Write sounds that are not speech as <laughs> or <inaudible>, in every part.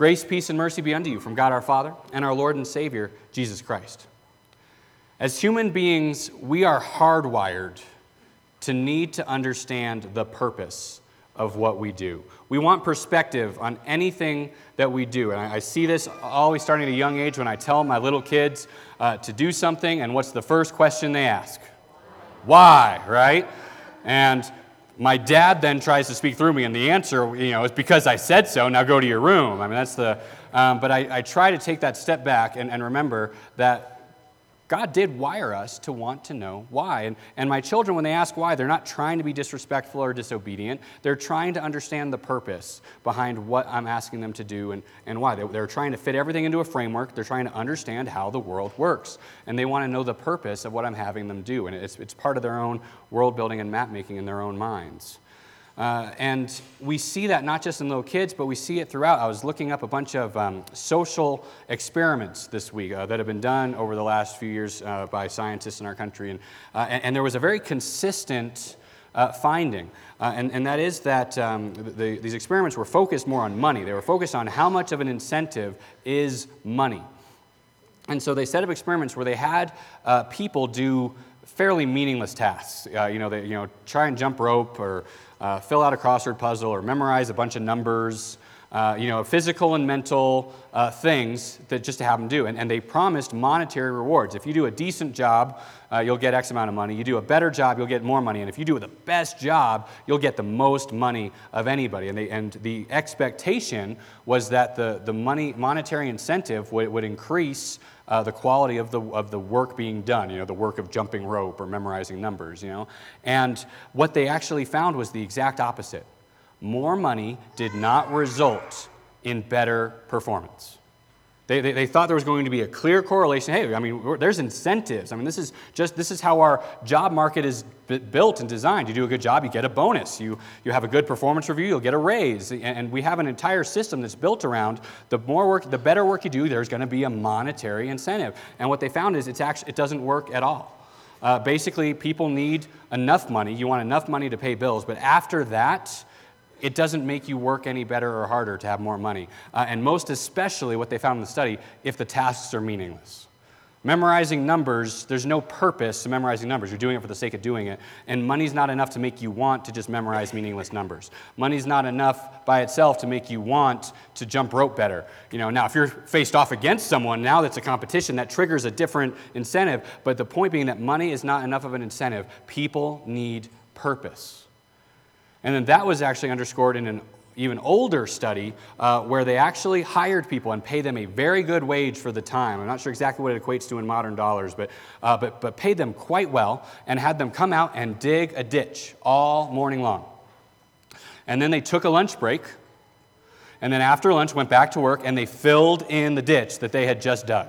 Grace, peace, and mercy be unto you from God our Father and our Lord and Savior, Jesus Christ. As human beings, we are hardwired to need to understand the purpose of what we do. We want perspective on anything that we do. And I, see this always starting at a young age when I tell my little kids uh, to do something, and what's the first question they ask? Why, right? And my dad then tries to speak through me, and the answer, you know, is because I said so. Now go to your room. I mean, that's the. Um, but I, I, try to take that step back and, and remember that God did wire us to want to know why. And, and my children, when they ask why, they're not trying to be disrespectful or disobedient. They're trying to understand the purpose behind what I'm asking them to do and, and why. They, they're trying to fit everything into a framework. They're trying to understand how the world works. And they want to know the purpose of what I'm having them do. And it's, it's part of their own world building and map making in their own minds. Uh, and we see that not just in little kids, but we see it throughout. I was looking up a bunch of um, social experiments this week uh, that have been done over the last few years uh, by scientists in our country. And, uh, and, and, there was a very consistent uh, finding, uh, and, and that is that um, the, these experiments were focused more on money. They were focused on how much of an incentive is money. And so they set up experiments where they had people do fairly meaningless tasks. you know, they, you know, try and jump rope or uh, fill out a crossword puzzle or memorize a bunch of numbers, uh, you know, physical and mental uh, things that just to have them do. And, and they promised monetary rewards. If you do a decent job, uh, you'll get X amount of money. You do a better job, you'll get more money. And if you do the best job, you'll get the most money of anybody. And, they, and the expectation was that the, the money, monetary incentive would, would increase uh, the quality of the, of the work being done, you know, the work of jumping rope or memorizing numbers, you know. And what they actually found was the exact opposite. More money did not result in better performance. They, they, they, thought there was going to be a clear correlation. Hey, I mean, there's incentives. I mean, this is just this is how our job market is built and designed. You do a good job, you get a bonus. You, you have a good performance review, you'll get a raise. And, and we have an entire system that's built around the more work, the better work you do, there's going to be a monetary incentive. And what they found is it's actually, it doesn't work at all. Uh, basically, people need enough money. You want enough money to pay bills, but after that, it doesn't make you work any better or harder to have more money. Uh, and most especially, what they found in the study, if the tasks are meaningless. Memorizing numbers, there's no purpose to memorizing numbers. You're doing it for the sake of doing it. And money's not enough to make you want to just memorize meaningless numbers. Money's not enough by itself to make you want to jump rope better. You know, now if you're faced off against someone, now that's a competition, that triggers a different incentive. But the point being that money is not enough of an incentive. People need purpose. And then that was actually underscored in an even older study uh, where they actually hired people and paid them a very good wage for the time. I'm not sure exactly what it equates to in modern dollars, but, uh, but, but paid them quite well and had them come out and dig a ditch all morning long. And then they took a lunch break. And then after lunch, went back to work and they filled in the ditch that they had just dug.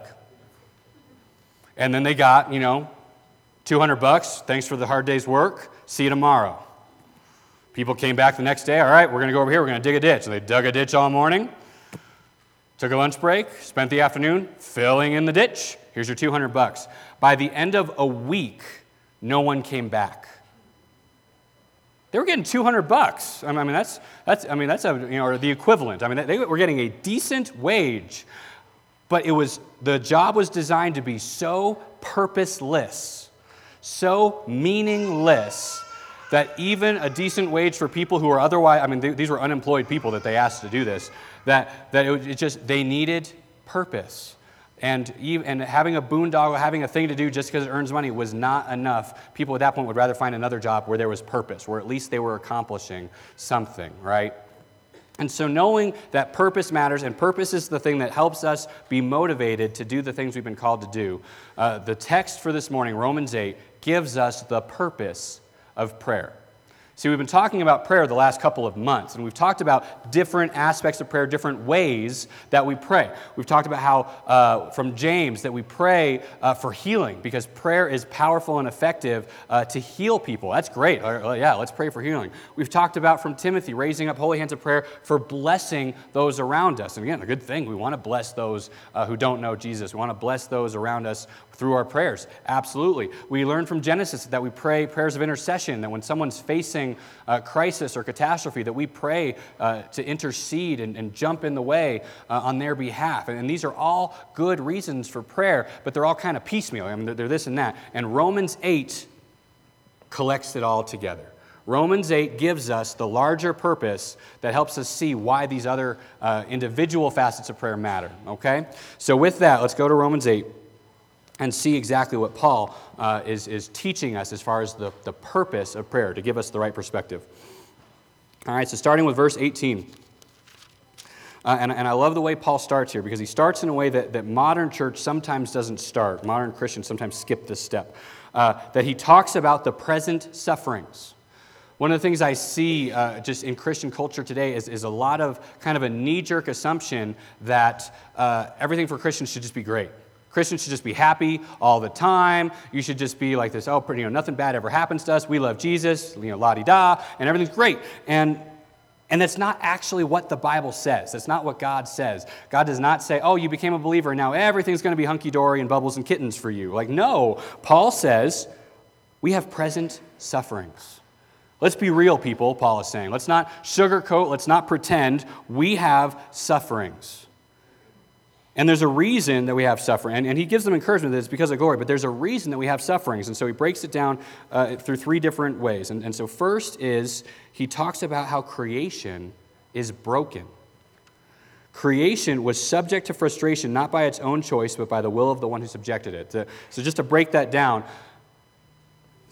And then they got, you know, 200 bucks. Thanks for the hard day's work. See you tomorrow. People came back the next day. All right, we're going to go over here. We're going to dig a ditch. And they dug a ditch all morning, took a lunch break, spent the afternoon filling in the ditch. Here's your 200 bucks. By the end of a week, no one came back. They were getting 200 bucks. I mean, that's, that's, I mean, that's a, you know, or the equivalent. I mean, they were getting a decent wage, but it was, the job was designed to be so purposeless, so meaningless that even a decent wage for people who are otherwise, I mean, these were unemployed people that they asked to do this, that, that it, it just, they needed purpose. And, even, and having a boondoggle, having a thing to do just because it earns money was not enough. People at that point would rather find another job where there was purpose, where at least they were accomplishing something, right? And so, knowing that purpose matters, and purpose is the thing that helps us be motivated to do the things we've been called to do, uh, the text for this morning, Romans 8, gives us the purpose of prayer. See, we've been talking about prayer the last couple of months, and we've talked about different aspects of prayer, different ways that we pray. We've talked about how, uh, from James, that we pray uh, for healing because prayer is powerful and effective uh, to heal people. That's great. Uh, yeah, let's pray for healing. We've talked about from Timothy, raising up holy hands of prayer for blessing those around us. And again, a good thing. We want to bless those uh, who don't know Jesus, we want to bless those around us through our prayers. Absolutely. We learn from Genesis that we pray prayers of intercession, that when someone's facing uh, crisis or catastrophe that we pray uh, to intercede and, and, jump in the way uh, on their behalf. And, and, these are all good reasons for prayer, but they're all kind of piecemeal. I mean, they're, they're this and that. And Romans 8 collects it all together. Romans 8 gives us the larger purpose that helps us see why these other uh, individual facets of prayer matter. Okay? So, with that, let's go to Romans 8 and see exactly what Paul uh, is, is teaching us as far as the, the purpose of prayer to give us the right perspective. All right, so starting with verse 18. Uh, and, and I love the way Paul starts here because he starts in a way that, that modern church sometimes doesn't start. Modern Christians sometimes skip this step. Uh, that he talks about the present sufferings. One of the things I see uh, just in Christian culture today is, is a lot of kind of a knee jerk assumption that uh, everything for Christians should just be great. Christians should just be happy all the time. You should just be like this, oh, you know, nothing bad ever happens to us. We love Jesus, you know, la di da, and everything's great. And and that's not actually what the Bible says. That's not what God says. God does not say, oh, you became a believer, now everything's going to be hunky dory and bubbles and kittens for you. Like, no. Paul says, we have present sufferings. Let's be real, people, Paul is saying. Let's not sugarcoat, let's not pretend. We have sufferings. And there's a reason that we have suffering. And, and he gives them encouragement that it's because of glory, but there's a reason that we have sufferings. And so he breaks it down uh, through three different ways. And, and so, first is he talks about how creation is broken. Creation was subject to frustration not by its own choice, but by the will of the one who subjected it. So, just to break that down,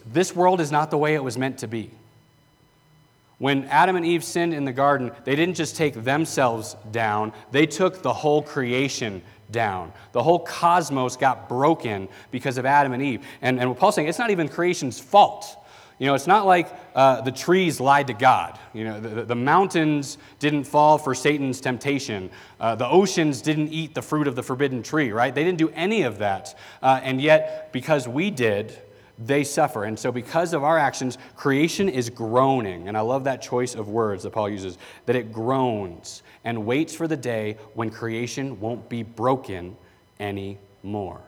this world is not the way it was meant to be. When Adam and Eve sinned in the garden, they didn't just take themselves down, they took the whole creation down. The whole cosmos got broken because of Adam and Eve. And, and Paul's saying, it's not even creation's fault. You know, it's not like uh, the trees lied to God. You know, the, the mountains didn't fall for Satan's temptation. Uh, the oceans didn't eat the fruit of the forbidden tree, right? They didn't do any of that. Uh, and yet, because we did, they suffer. And so, because of our actions, creation is groaning. And I love that choice of words that Paul uses that it groans and waits for the day when creation won't be broken anymore.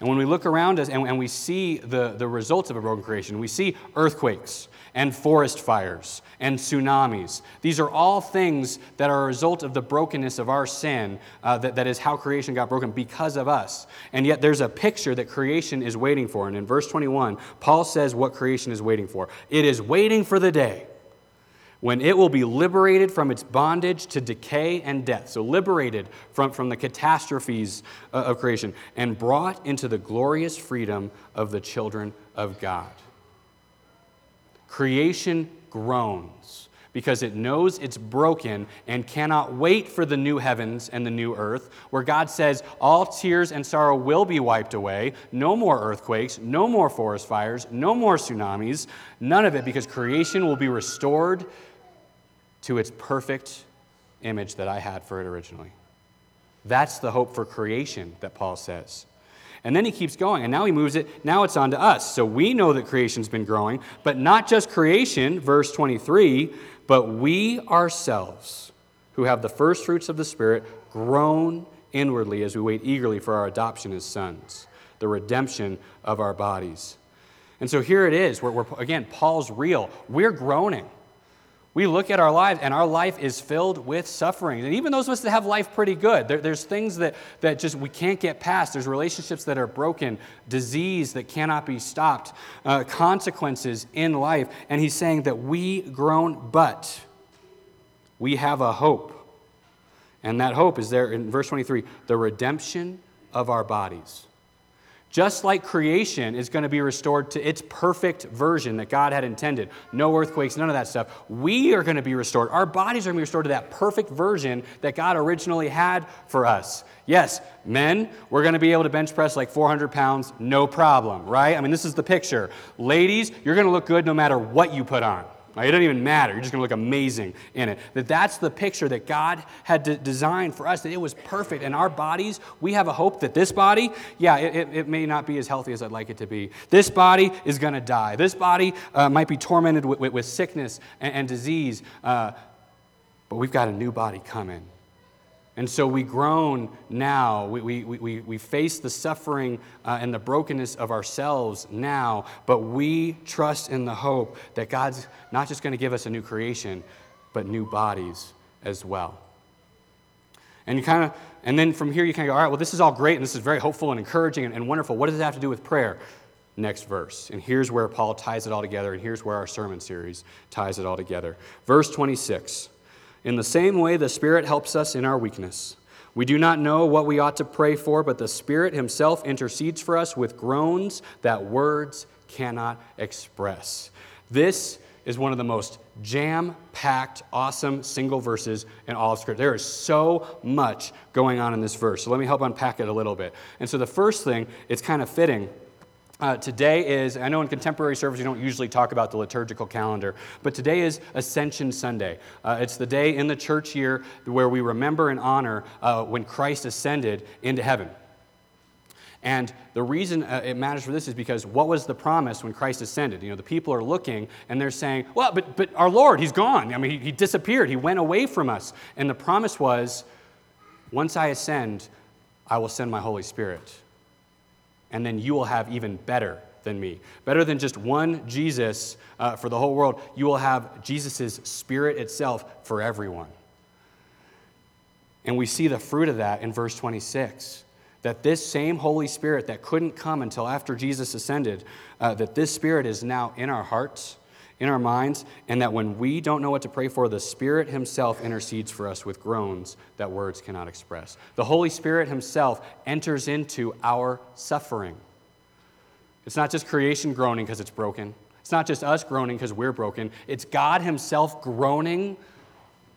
And when we look around us and, and, we see the, the results of a broken creation, we see earthquakes and forest fires and tsunamis. These are all things that are a result of the brokenness of our sin, uh, that, that is how creation got broken because of us. And yet there's a picture that creation is waiting for. And in verse 21, Paul says what creation is waiting for it is waiting for the day when it will be liberated from its bondage to decay and death. So, liberated from, from the catastrophes uh, of creation and brought into the glorious freedom of the children of God. Creation groans because it knows it's broken and cannot wait for the new heavens and the new earth, where God says all tears and sorrow will be wiped away, no more earthquakes, no more forest fires, no more tsunamis, none of it, because creation will be restored to its perfect image that I had for it originally. That's the hope for creation that Paul says. And then he keeps going, and now he moves it, now it's on to us. So we know that creation's been growing, but not just creation, verse 23, but we ourselves, who have the first fruits of the Spirit, groan inwardly as we wait eagerly for our adoption as sons, the redemption of our bodies. And so here it is, where again, Paul's real. We're groaning. We look at our lives, and our life is filled with suffering. And even those of us that have life pretty good, there, there's things that, that just we can't get past. There's relationships that are broken, disease that cannot be stopped, uh, consequences in life. And he's saying that we groan, but we have a hope. And that hope is there in verse 23 the redemption of our bodies. Just like creation is going to be restored to its perfect version that God had intended, no earthquakes, none of that stuff, we are going to be restored. Our bodies are going to be restored to that perfect version that God originally had for us. Yes, men, we're going to be able to bench press like 400 pounds, no problem, right? I mean, this is the picture. Ladies, you're going to look good no matter what you put on. It doesn't even matter. You're just going to look amazing in it. That that's the picture that God had de- designed for us, that it was perfect. And our bodies, we have a hope that this body, yeah, it, it, it may not be as healthy as I'd like it to be. This body is going to die. This body uh, might be tormented with, with, with sickness and, and disease. Uh, but we've got a new body coming. And so we groan now. We, we, we, we face the suffering uh, and the brokenness of ourselves now, but we trust in the hope that God's not just going to give us a new creation, but new bodies as well. And you kind of, and then from here you kind of go, all right, well, this is all great and this is very hopeful and encouraging and, and wonderful. What does it have to do with prayer? Next verse. And here's where Paul ties it all together, and here's where our sermon series ties it all together. Verse 26. In the same way, the Spirit helps us in our weakness. We do not know what we ought to pray for, but the Spirit Himself intercedes for us with groans that words cannot express. This is one of the most jam packed, awesome single verses in all of Scripture. There is so much going on in this verse. So let me help unpack it a little bit. And so the first thing, it's kind of fitting uh, today is, I know in contemporary service you don't usually talk about the liturgical calendar, but today is Ascension Sunday. Uh, it's the day in the church year where we remember and honor uh, when Christ ascended into heaven. And the reason uh, it matters for this is because what was the promise when Christ ascended? You know, the people are looking and they're saying, well, but, but our Lord, he's gone. I mean, he, he disappeared. He went away from us. And the promise was, once I ascend, I will send my Holy Spirit and then you will have even better than me. Better than just one Jesus uh, for the whole world, you will have Jesus' Spirit itself for everyone. And we see the fruit of that in verse 26 that this same Holy Spirit that couldn't come until after Jesus ascended, uh, that this Spirit is now in our hearts in our minds, and that when we don't know what to pray for, the Spirit Himself intercedes for us with groans that words cannot express. The Holy Spirit Himself enters into our suffering. It's not just creation groaning because it's broken, it's not just us groaning because we're broken. It's God Himself groaning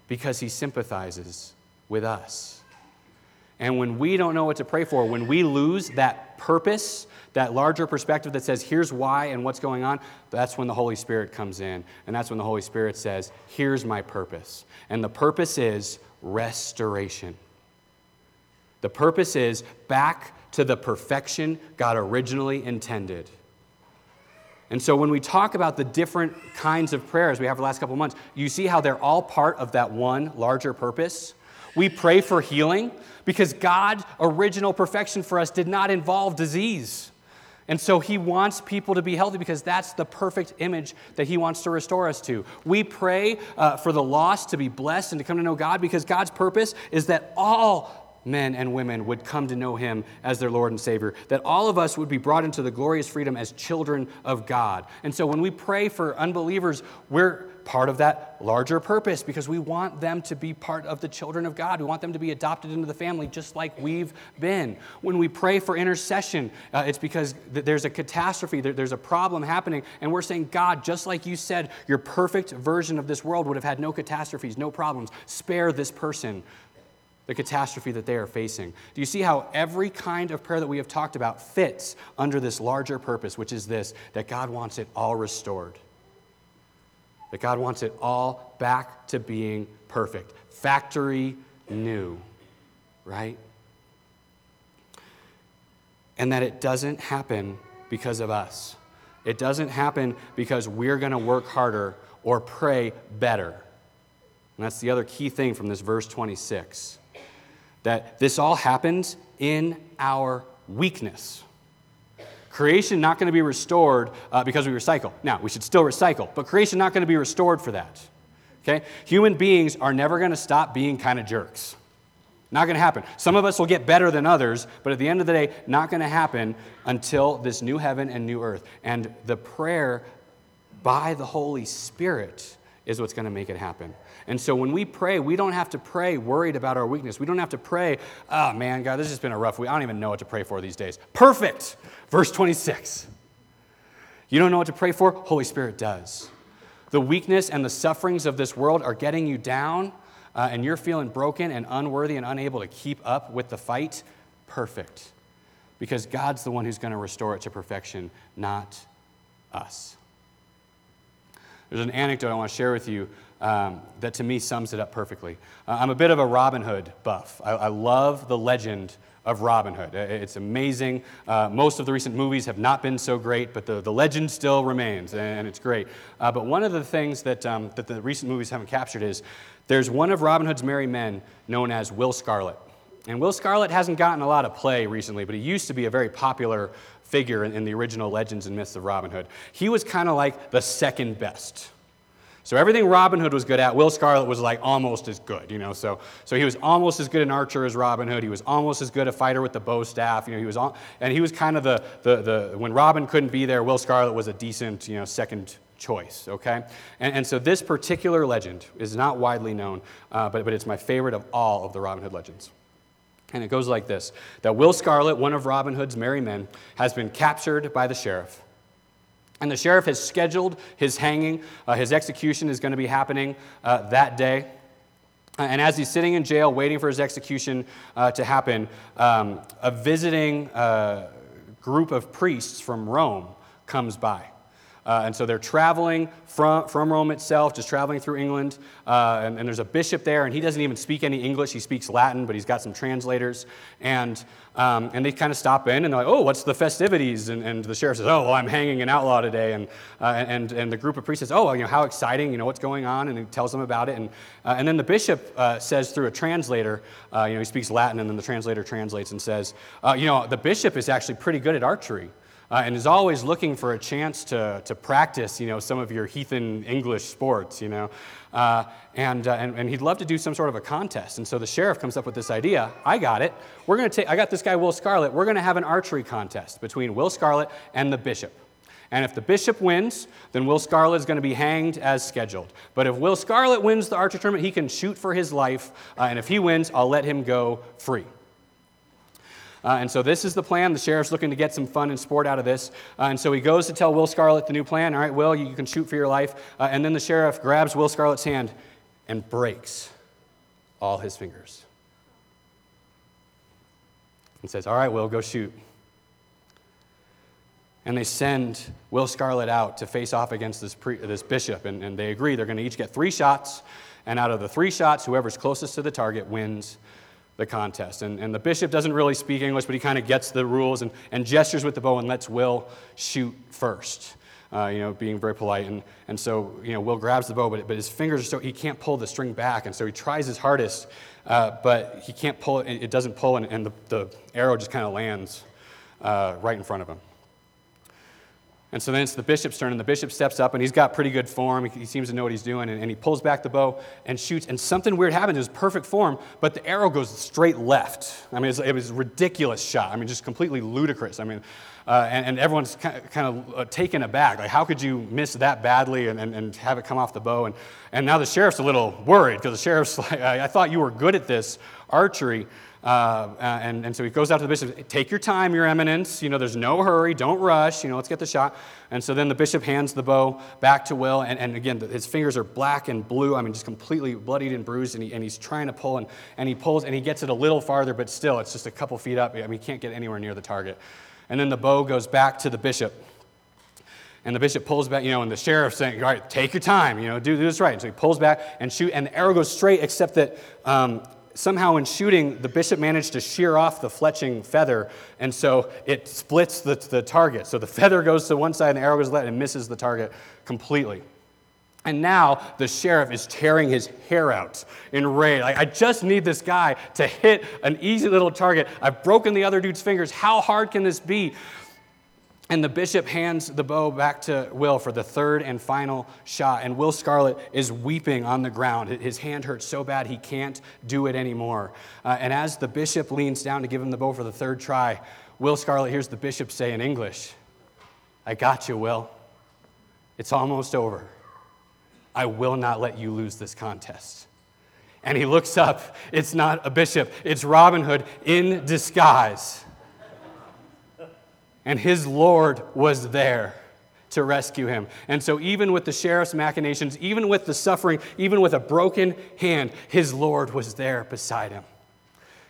because He sympathizes with us. And when we don't know what to pray for, when we lose that purpose, that larger perspective that says, here's why and what's going on, that's when the Holy Spirit comes in. And that's when the Holy Spirit says, here's my purpose. And the purpose is restoration. The purpose is back to the perfection God originally intended. And so when we talk about the different kinds of prayers we have the last couple months, you see how they're all part of that one larger purpose. We pray for healing because God's original perfection for us did not involve disease. And so he wants people to be healthy because that's the perfect image that he wants to restore us to. We pray uh, for the lost to be blessed and to come to know God because God's purpose is that all men and women would come to know him as their Lord and Savior, that all of us would be brought into the glorious freedom as children of God. And so when we pray for unbelievers, we're part of that larger purpose because we want them to be part of the children of God. We want them to be adopted into the family just like we've been. When we pray for intercession, uh, it's because th- there's a catastrophe, there, there's a problem happening, and we're saying, God, just like you said, your perfect version of this world would have had no catastrophes, no problems. Spare this person the catastrophe that they are facing. Do you see how every kind of prayer that we have talked about fits under this larger purpose, which is this that God wants it all restored? That God wants it all back to being perfect. Factory new, right? And that it doesn't happen because of us. It doesn't happen because we're going to work harder or pray better. And that's the other key thing from this verse 26 that this all happens in our weakness. Creation not going to be restored uh, because we recycle. Now, we should still recycle, but creation not going to be restored for that. Okay? Human beings are never going to stop being kind of jerks. Not going to happen. Some of us will get better than others, but at the end of the day, not going to happen until this new heaven and new earth. And the prayer by the Holy Spirit is what's going to make it happen. And so when we pray, we don't have to pray worried about our weakness. We don't have to pray, oh man, God, this has been a rough week. I don't even know what to pray for these days. Perfect. Verse 26. You don't know what to pray for? Holy Spirit does. The weakness and the sufferings of this world are getting you down, uh, and you're feeling broken and unworthy and unable to keep up with the fight. Perfect. Because God's the one who's going to restore it to perfection, not us. There's an anecdote I want to share with you um, that to me sums it up perfectly. Uh, I'm a bit of a Robin Hood buff. I, I love the legend of Robin Hood. It's amazing. Uh, most of the recent movies have not been so great, but the, the legend still remains, and it's great. Uh, but one of the things that, um, that the recent movies haven't captured is there's one of Robin Hood's merry men known as Will Scarlet. And Will Scarlet hasn't gotten a lot of play recently, but he used to be a very popular figure in, in the original legends and myths of Robin Hood. He was kind of like the second best. So everything Robin Hood was good at, Will Scarlet was like almost as good, you know. So, so he was almost as good an archer as Robin Hood. He was almost as good a fighter with the bow staff. You know, he was all, and he was kind of the, the, the when Robin couldn't be there, Will Scarlet was a decent, you know, second choice, okay? And, and so this particular legend is not widely known, uh, but, but it's my favorite of all of the Robin Hood legends. And it goes like this that Will Scarlet, one of Robin Hood's merry men, has been captured by the sheriff. And the sheriff has scheduled his hanging. Uh, his execution is going to be happening uh, that day. Uh, and as he's sitting in jail waiting for his execution uh, to happen, um, a visiting uh, group of priests from Rome comes by. Uh, and so they're traveling from, from Rome itself, just traveling through England. Uh, and, and, there's a bishop there, and he doesn't even speak any English. He speaks Latin, but he's got some translators. And, um, and they kind of stop in, and they're like, oh, what's the festivities? And, and the sheriff says, oh, well, I'm hanging an outlaw today. And, uh, and, and the group of priests says, oh, you know, how exciting, you know, what's going on? And he tells them about it. And, uh, and then the bishop uh, says through a translator, uh, you know, he speaks Latin, and then the translator translates and says, you know, the bishop is actually pretty good at archery uh, and is always looking for a chance to, to practice, you know, some of your heathen English sports, you know. Uh, and, uh, and, and he'd love to do some sort of a contest. And so the sheriff comes up with this idea. I got it. We're going to take, I got this guy, Will Scarlet. We're going to have an archery contest between Will Scarlet and the bishop. And if the bishop wins, then Will Scarlet is going to be hanged as scheduled. But if Will Scarlet wins the archery tournament, he can shoot for his life. Uh, and if he wins, I'll let him go free. Uh, and so this is the plan. The sheriff's looking to get some fun and sport out of this. Uh, and so he goes to tell Will Scarlet the new plan. All right, Will, you, can shoot for your life. Uh, and then the sheriff grabs Will Scarlet's hand and breaks all his fingers. And says, All right, Will, go shoot. And they send Will Scarlet out to face off against this, pre- this bishop. And, and they agree they're going to each get three shots. And out of the three shots, whoever's closest to the target wins the contest. And, and the bishop doesn't really speak English, but he kind of gets the rules and, and gestures with the bow and lets Will shoot first. Uh, you know, being very polite. And, and so, you know, Will grabs the bow, but, but his fingers are so, he can't pull the string back. And so he tries his hardest, uh, but he can't pull it, it doesn't pull, and, and the, the arrow just kind of lands uh, right in front of him. And so then it's the bishop's turn, and the bishop steps up, and he's got pretty good form. He, seems to know what he's doing, and, and, he pulls back the bow and shoots. And something weird happens. It was perfect form, but the arrow goes straight left. I mean, it was, a ridiculous shot. I mean, just completely ludicrous. I mean, uh, and, and, everyone's kind of uh, taken aback. Like, how could you miss that badly and, and, and have it come off the bow? And, and now the sheriff's a little worried because the sheriff's <laughs> like, I, I thought you were good at this archery. Uh, uh, and, and so he goes out to the bishop, take your time, your eminence. You know, there's no hurry, don't rush. You know, let's get the shot. And so then the bishop hands the bow back to Will. And, and again, his fingers are black and blue. I mean, just completely bloodied and bruised. And, he, and he's trying to pull, and, and he pulls, and he gets it a little farther, but still, it's just a couple feet up. I mean, he can't get anywhere near the target. And then the bow goes back to the bishop. And the bishop pulls back, you know, and the sheriff's saying, all right, take your time, you know, do, do this right. And so he pulls back and shoot, and the arrow goes straight, except that um, somehow in shooting, the bishop managed to shear off the fletching feather, and so it splits the, the target. So the feather goes to one side and the arrow goes left and misses the target completely. And now the sheriff is tearing his hair out in rage. Like, I just need this guy to hit an easy little target. I've broken the other dude's fingers. How hard can this be? And the bishop hands the bow back to Will for the third and final shot. And Will Scarlet is weeping on the ground. His hand hurts so bad he can't do it anymore. Uh, and as the bishop leans down to give him the bow for the third try, Will Scarlet hears the bishop say in English, I got you, Will. It's almost over. I will not let you lose this contest. And he looks up. It's not a bishop, it's Robin Hood in disguise and his Lord was there to rescue him. And so, even with the sheriff's machinations, even with the suffering, even with a broken hand, his Lord was there beside him.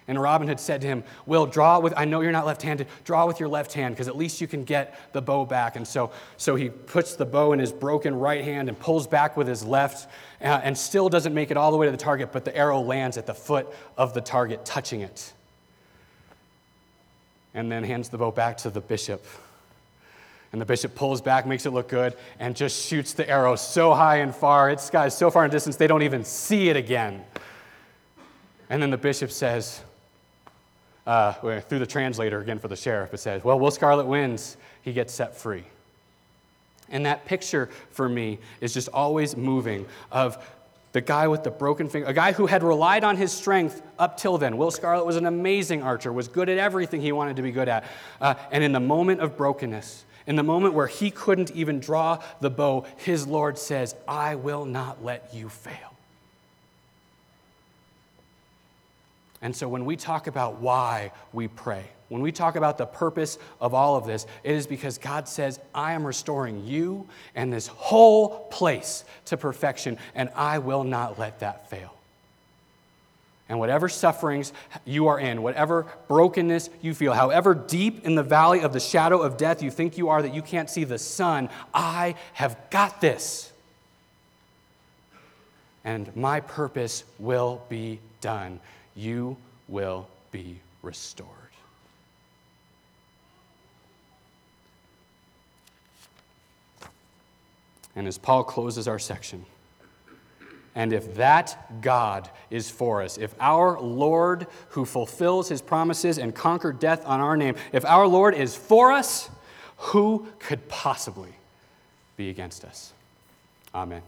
And Robin had said to him, Will, draw with, I know you're not left handed, draw with your left hand, because at least you can get the bow back. And so, so he puts the bow in his broken right hand and pulls back with his left, uh, and still doesn't make it all the way to the target, but the arrow lands at the foot of the target, touching it and then hands the bow back to the bishop And the bishop pulls back, makes it look good, and just shoots the arrow so high and far. It's skies so far in distance, they don't even see it again. And then the bishop says, uh, through the translator again for the sheriff, it says, Well, Will Scarlett wins. He gets set free. And that picture for me is just always moving of the guy with the broken finger, a guy who had relied on his strength up till then. Will Scarlett was an amazing archer, was good at everything he wanted to be good at. Uh, and in the moment of brokenness, in the moment where he couldn't even draw the bow, his Lord says, I will not let you fail. And so when we talk about why we pray, when we talk about the purpose of all of this, it is because God says, I am restoring you and this whole place to perfection, and I will not let that fail. And whatever sufferings you are in, whatever brokenness you feel, however deep in the valley of the shadow of death you think you are that you can't see the sun, I have got this. And my purpose will be done you will be restored. And as Paul closes our section, and if that God is for us, if our Lord, who fulfills his promises and conquered death on our name, if our Lord is for us, who could possibly be against us? Amen.